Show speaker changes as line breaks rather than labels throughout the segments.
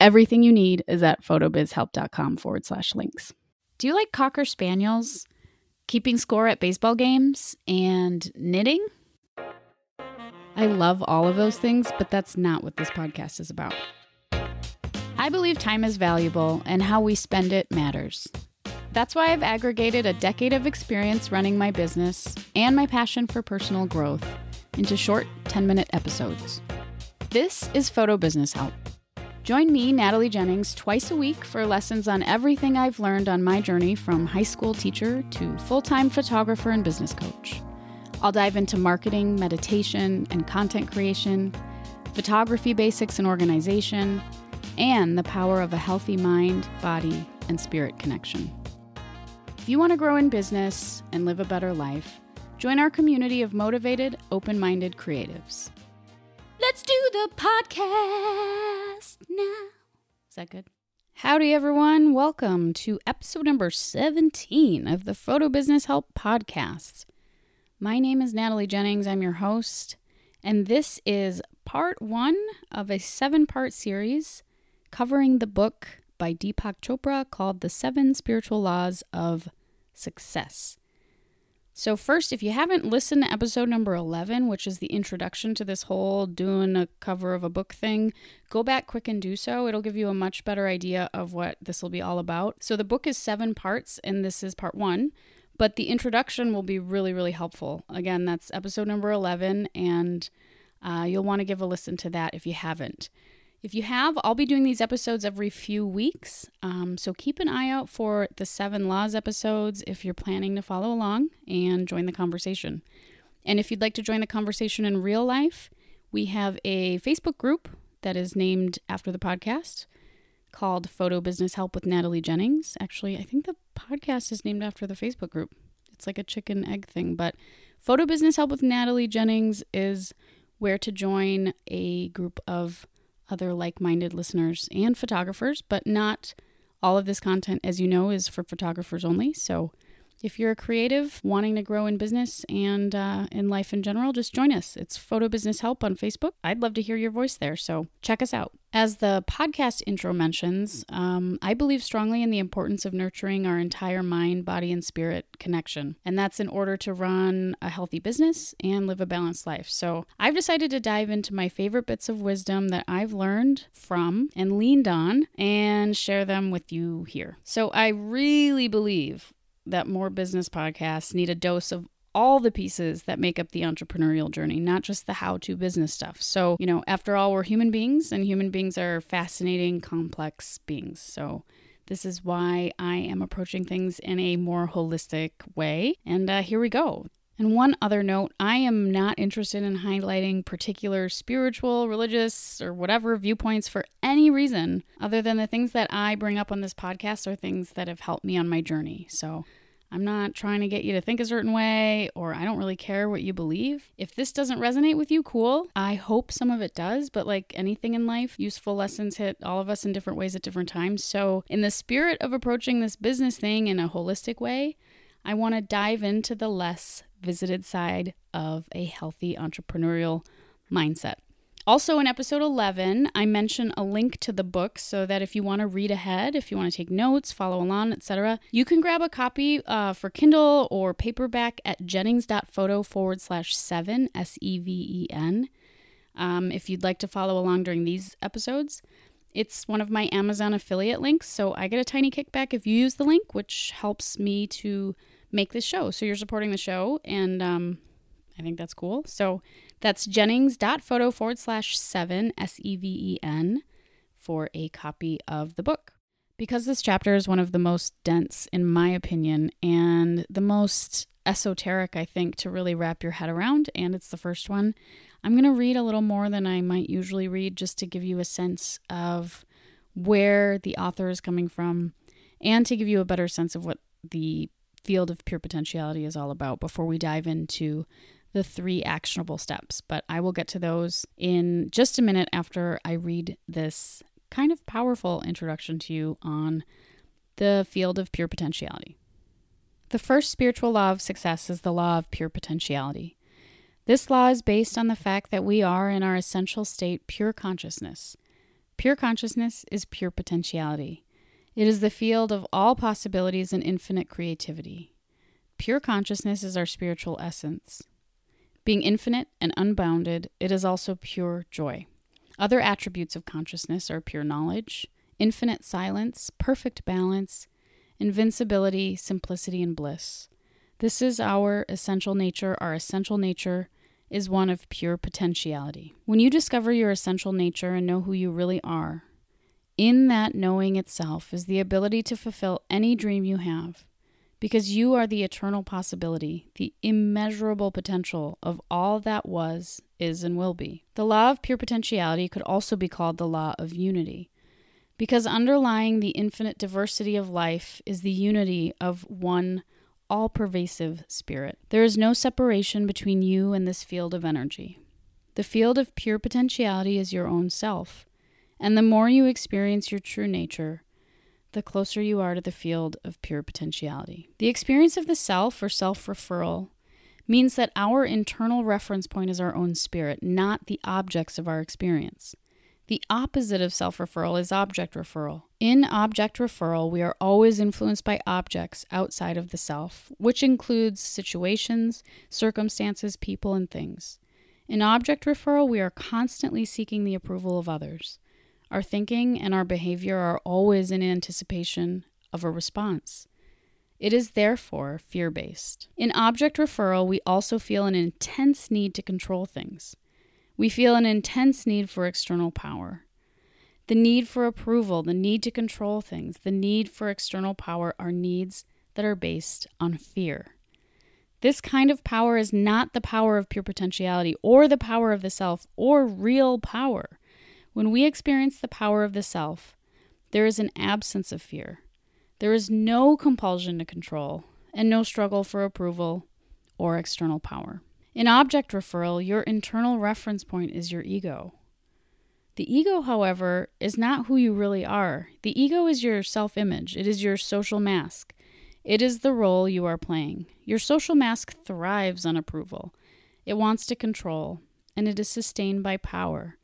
Everything you need is at photobizhelp.com forward slash links. Do you like Cocker Spaniels, keeping score at baseball games, and knitting? I love all of those things, but that's not what this podcast is about. I believe time is valuable and how we spend it matters. That's why I've aggregated a decade of experience running my business and my passion for personal growth into short 10 minute episodes. This is Photo Business Help Join me, Natalie Jennings, twice a week for lessons on everything I've learned on my journey from high school teacher to full time photographer and business coach. I'll dive into marketing, meditation, and content creation, photography basics and organization, and the power of a healthy mind, body, and spirit connection. If you want to grow in business and live a better life, join our community of motivated, open minded creatives. Let's do the podcast now. Is that good? Howdy, everyone. Welcome to episode number 17 of the Photo Business Help Podcast. My name is Natalie Jennings. I'm your host, and this is part one of a seven part series covering the book by Deepak Chopra called The Seven Spiritual Laws of Success. So, first, if you haven't listened to episode number 11, which is the introduction to this whole doing a cover of a book thing, go back quick and do so. It'll give you a much better idea of what this will be all about. So, the book is seven parts, and this is part one, but the introduction will be really, really helpful. Again, that's episode number 11, and uh, you'll want to give a listen to that if you haven't. If you have, I'll be doing these episodes every few weeks. Um, so keep an eye out for the Seven Laws episodes if you're planning to follow along and join the conversation. And if you'd like to join the conversation in real life, we have a Facebook group that is named after the podcast called Photo Business Help with Natalie Jennings. Actually, I think the podcast is named after the Facebook group. It's like a chicken egg thing, but Photo Business Help with Natalie Jennings is where to join a group of other like minded listeners and photographers, but not all of this content, as you know, is for photographers only. So if you're a creative wanting to grow in business and uh, in life in general, just join us. It's Photo Business Help on Facebook. I'd love to hear your voice there, so check us out. As the podcast intro mentions, um, I believe strongly in the importance of nurturing our entire mind, body, and spirit connection. And that's in order to run a healthy business and live a balanced life. So I've decided to dive into my favorite bits of wisdom that I've learned from and leaned on and share them with you here. So I really believe that more business podcasts need a dose of all the pieces that make up the entrepreneurial journey, not just the how to business stuff. So, you know, after all, we're human beings, and human beings are fascinating, complex beings. So, this is why I am approaching things in a more holistic way. And uh, here we go. And one other note I am not interested in highlighting particular spiritual, religious, or whatever viewpoints for any reason other than the things that I bring up on this podcast are things that have helped me on my journey. So I'm not trying to get you to think a certain way, or I don't really care what you believe. If this doesn't resonate with you, cool. I hope some of it does, but like anything in life, useful lessons hit all of us in different ways at different times. So, in the spirit of approaching this business thing in a holistic way, I want to dive into the less visited side of a healthy entrepreneurial mindset. Also, in episode 11, I mention a link to the book so that if you want to read ahead, if you want to take notes, follow along, etc., you can grab a copy uh, for Kindle or paperback at jennings.photo forward slash seven, S E V E N. Um, if you'd like to follow along during these episodes, it's one of my Amazon affiliate links, so I get a tiny kickback if you use the link, which helps me to make this show. So you're supporting the show, and um, I think that's cool. So that's jennings.photo forward slash seven, S E V E N, for a copy of the book. Because this chapter is one of the most dense, in my opinion, and the most esoteric, I think, to really wrap your head around, and it's the first one, I'm going to read a little more than I might usually read just to give you a sense of where the author is coming from, and to give you a better sense of what the field of pure potentiality is all about before we dive into the three actionable steps. But I will get to those in just a minute after I read this kind of powerful introduction to you on the field of pure potentiality. The first spiritual law of success is the law of pure potentiality. This law is based on the fact that we are, in our essential state, pure consciousness. Pure consciousness is pure potentiality. It is the field of all possibilities and infinite creativity. Pure consciousness is our spiritual essence. Being infinite and unbounded, it is also pure joy. Other attributes of consciousness are pure knowledge, infinite silence, perfect balance, invincibility, simplicity, and bliss. This is our essential nature. Our essential nature is one of pure potentiality. When you discover your essential nature and know who you really are, in that knowing itself is the ability to fulfill any dream you have, because you are the eternal possibility, the immeasurable potential of all that was, is, and will be. The law of pure potentiality could also be called the law of unity, because underlying the infinite diversity of life is the unity of one all pervasive spirit. There is no separation between you and this field of energy. The field of pure potentiality is your own self, and the more you experience your true nature, the closer you are to the field of pure potentiality. The experience of the self or self referral means that our internal reference point is our own spirit, not the objects of our experience. The opposite of self referral is object referral. In object referral, we are always influenced by objects outside of the self, which includes situations, circumstances, people, and things. In object referral, we are constantly seeking the approval of others. Our thinking and our behavior are always in anticipation of a response. It is therefore fear based. In object referral, we also feel an intense need to control things. We feel an intense need for external power. The need for approval, the need to control things, the need for external power are needs that are based on fear. This kind of power is not the power of pure potentiality or the power of the self or real power. When we experience the power of the self, there is an absence of fear. There is no compulsion to control and no struggle for approval or external power. In object referral, your internal reference point is your ego. The ego, however, is not who you really are. The ego is your self image, it is your social mask. It is the role you are playing. Your social mask thrives on approval, it wants to control, and it is sustained by power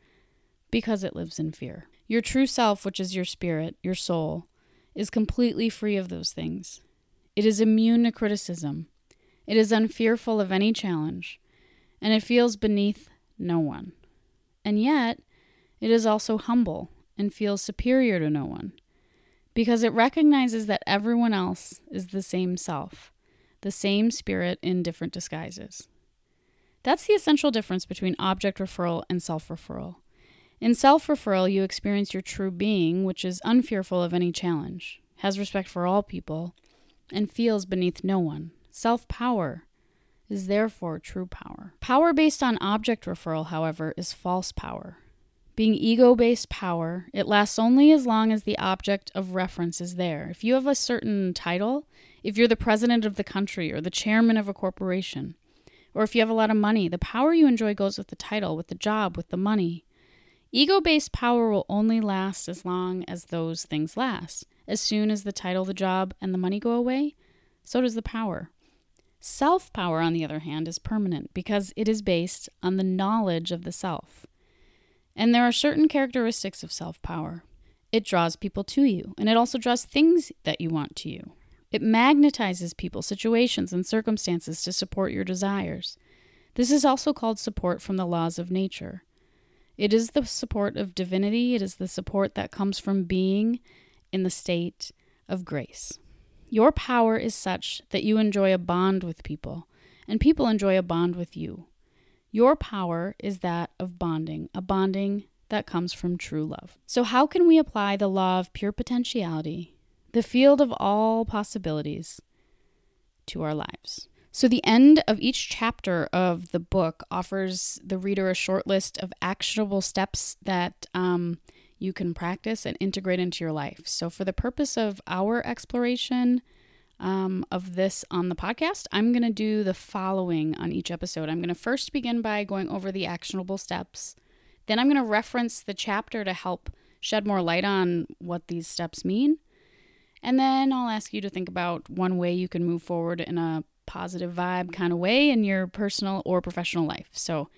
because it lives in fear. Your true self, which is your spirit, your soul, is completely free of those things. It is immune to criticism. It is unfearful of any challenge, and it feels beneath no one. And yet, it is also humble and feels superior to no one because it recognizes that everyone else is the same self, the same spirit in different disguises. That's the essential difference between object referral and self referral. In self referral, you experience your true being, which is unfearful of any challenge, has respect for all people, and feels beneath no one. Self power is therefore true power. Power based on object referral, however, is false power. Being ego based power, it lasts only as long as the object of reference is there. If you have a certain title, if you're the president of the country or the chairman of a corporation, or if you have a lot of money, the power you enjoy goes with the title, with the job, with the money. Ego based power will only last as long as those things last. As soon as the title, the job, and the money go away, so does the power. Self power, on the other hand, is permanent because it is based on the knowledge of the self. And there are certain characteristics of self power. It draws people to you, and it also draws things that you want to you. It magnetizes people, situations, and circumstances to support your desires. This is also called support from the laws of nature. It is the support of divinity, it is the support that comes from being in the state of grace. Your power is such that you enjoy a bond with people, and people enjoy a bond with you. Your power is that of bonding, a bonding that comes from true love. So, how can we apply the law of pure potentiality, the field of all possibilities, to our lives? So, the end of each chapter of the book offers the reader a short list of actionable steps that um, you can practice and integrate into your life. So, for the purpose of our exploration um, of this on the podcast, I'm going to do the following on each episode. I'm going to first begin by going over the actionable steps. Then, I'm going to reference the chapter to help shed more light on what these steps mean. And then I'll ask you to think about one way you can move forward in a positive vibe kind of way in your personal or professional life. So,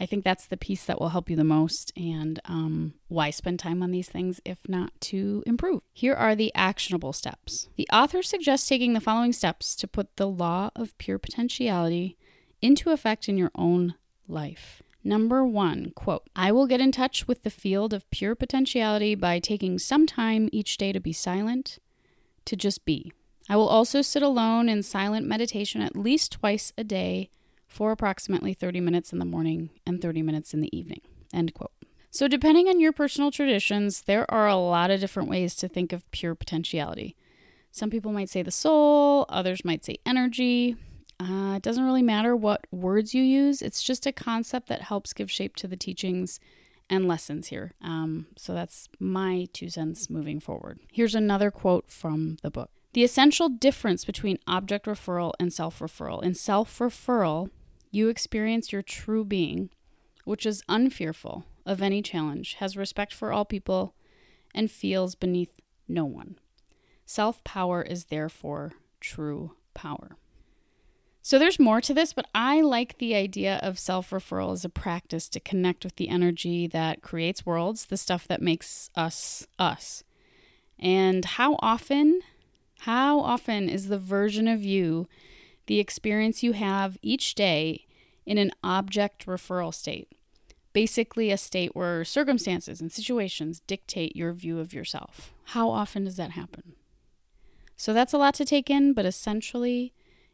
I think that's the piece that will help you the most. And um, why spend time on these things if not to improve? Here are the actionable steps. The author suggests taking the following steps to put the law of pure potentiality into effect in your own life. Number one, quote, I will get in touch with the field of pure potentiality by taking some time each day to be silent, to just be. I will also sit alone in silent meditation at least twice a day for approximately 30 minutes in the morning and 30 minutes in the evening. End quote. So, depending on your personal traditions, there are a lot of different ways to think of pure potentiality. Some people might say the soul, others might say energy. Uh, it doesn't really matter what words you use, it's just a concept that helps give shape to the teachings and lessons here. Um, so, that's my two cents moving forward. Here's another quote from the book The essential difference between object referral and self referral. In self referral, you experience your true being, which is unfearful of any challenge, has respect for all people, and feels beneath no one. Self power is therefore true power. So there's more to this, but I like the idea of self referral as a practice to connect with the energy that creates worlds, the stuff that makes us us. And how often, how often is the version of you the experience you have each day in an object referral state. Basically, a state where circumstances and situations dictate your view of yourself. How often does that happen? So that's a lot to take in, but essentially,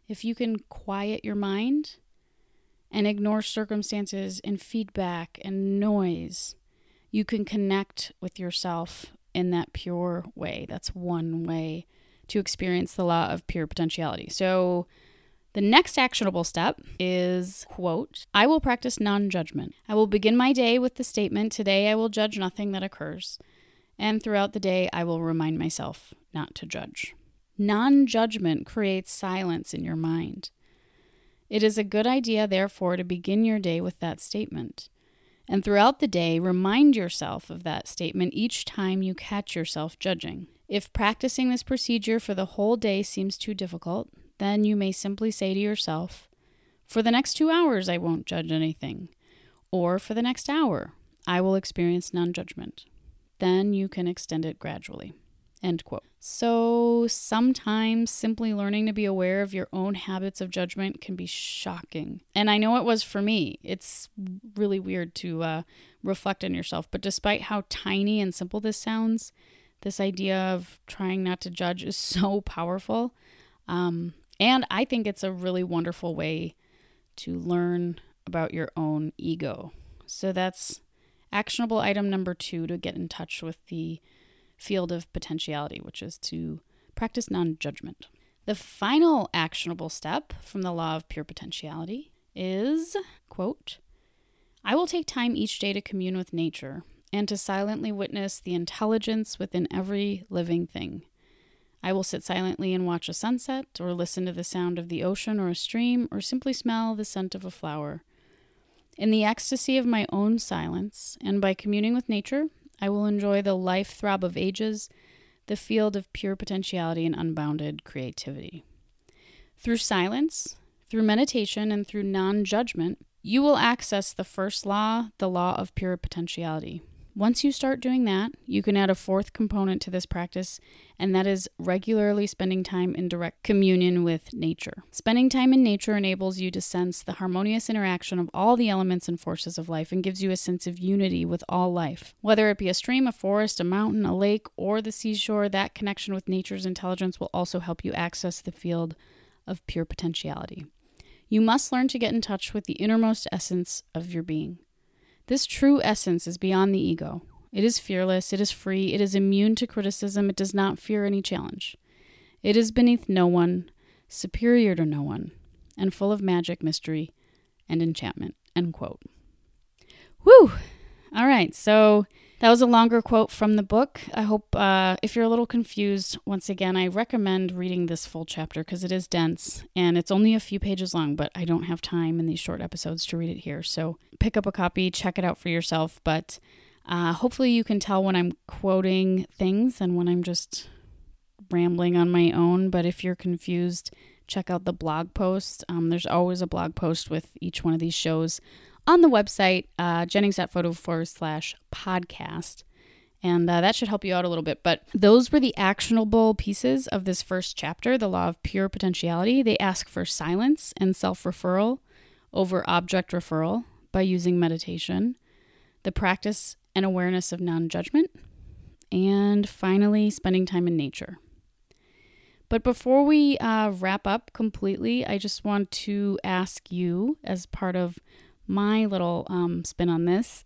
if you can quiet your mind and ignore circumstances and feedback and noise, you can connect with yourself in that pure way. That's one way to experience the law of pure potentiality. So, the next actionable step is quote, I will practice non-judgment. I will begin my day with the statement, today I will judge nothing that occurs. And throughout the day I will remind myself not to judge. Non-judgment creates silence in your mind. It is a good idea, therefore, to begin your day with that statement. And throughout the day, remind yourself of that statement each time you catch yourself judging. If practicing this procedure for the whole day seems too difficult, then you may simply say to yourself, For the next two hours, I won't judge anything. Or for the next hour, I will experience non judgment. Then you can extend it gradually. End quote. So sometimes simply learning to be aware of your own habits of judgment can be shocking. And I know it was for me. It's really weird to uh, reflect on yourself. But despite how tiny and simple this sounds, this idea of trying not to judge is so powerful. Um, and I think it's a really wonderful way to learn about your own ego. So that's actionable item number two to get in touch with the field of potentiality, which is to practice non judgment. The final actionable step from the law of pure potentiality is quote, I will take time each day to commune with nature and to silently witness the intelligence within every living thing. I will sit silently and watch a sunset, or listen to the sound of the ocean or a stream, or simply smell the scent of a flower. In the ecstasy of my own silence, and by communing with nature, I will enjoy the life throb of ages, the field of pure potentiality and unbounded creativity. Through silence, through meditation, and through non judgment, you will access the first law, the law of pure potentiality. Once you start doing that, you can add a fourth component to this practice, and that is regularly spending time in direct communion with nature. Spending time in nature enables you to sense the harmonious interaction of all the elements and forces of life and gives you a sense of unity with all life. Whether it be a stream, a forest, a mountain, a lake, or the seashore, that connection with nature's intelligence will also help you access the field of pure potentiality. You must learn to get in touch with the innermost essence of your being. This true essence is beyond the ego. It is fearless, it is free, it is immune to criticism, it does not fear any challenge. It is beneath no one, superior to no one, and full of magic, mystery, and enchantment. End quote. Whew! All right, so That was a longer quote from the book. I hope uh, if you're a little confused, once again, I recommend reading this full chapter because it is dense and it's only a few pages long, but I don't have time in these short episodes to read it here. So pick up a copy, check it out for yourself. But uh, hopefully, you can tell when I'm quoting things and when I'm just rambling on my own. But if you're confused, check out the blog post. Um, there's always a blog post with each one of these shows on the website, uh, jennings.photo forward slash podcast. And uh, that should help you out a little bit. But those were the actionable pieces of this first chapter, the law of pure potentiality. They ask for silence and self referral over object referral by using meditation, the practice and awareness of non judgment, and finally, spending time in nature. But before we uh, wrap up completely, I just want to ask you, as part of my little um, spin on this.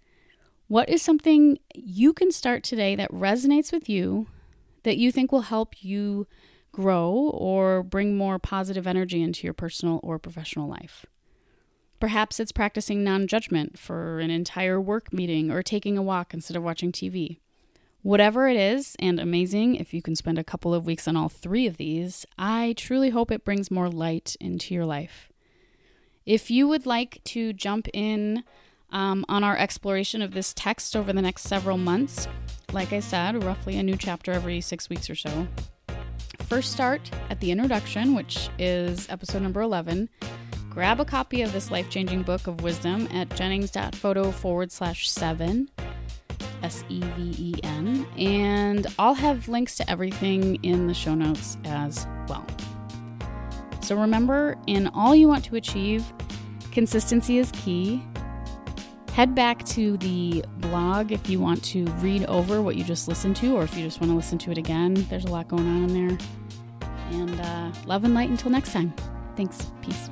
What is something you can start today that resonates with you that you think will help you grow or bring more positive energy into your personal or professional life? Perhaps it's practicing non judgment for an entire work meeting or taking a walk instead of watching TV. Whatever it is, and amazing if you can spend a couple of weeks on all three of these, I truly hope it brings more light into your life. If you would like to jump in um, on our exploration of this text over the next several months, like I said, roughly a new chapter every six weeks or so, first start at the introduction, which is episode number 11. Grab a copy of this life changing book of wisdom at jennings.photo forward slash seven. S E V E N. And I'll have links to everything in the show notes as well. So remember, in all you want to achieve, consistency is key. Head back to the blog if you want to read over what you just listened to, or if you just want to listen to it again. There's a lot going on in there. And uh, love and light until next time. Thanks. Peace.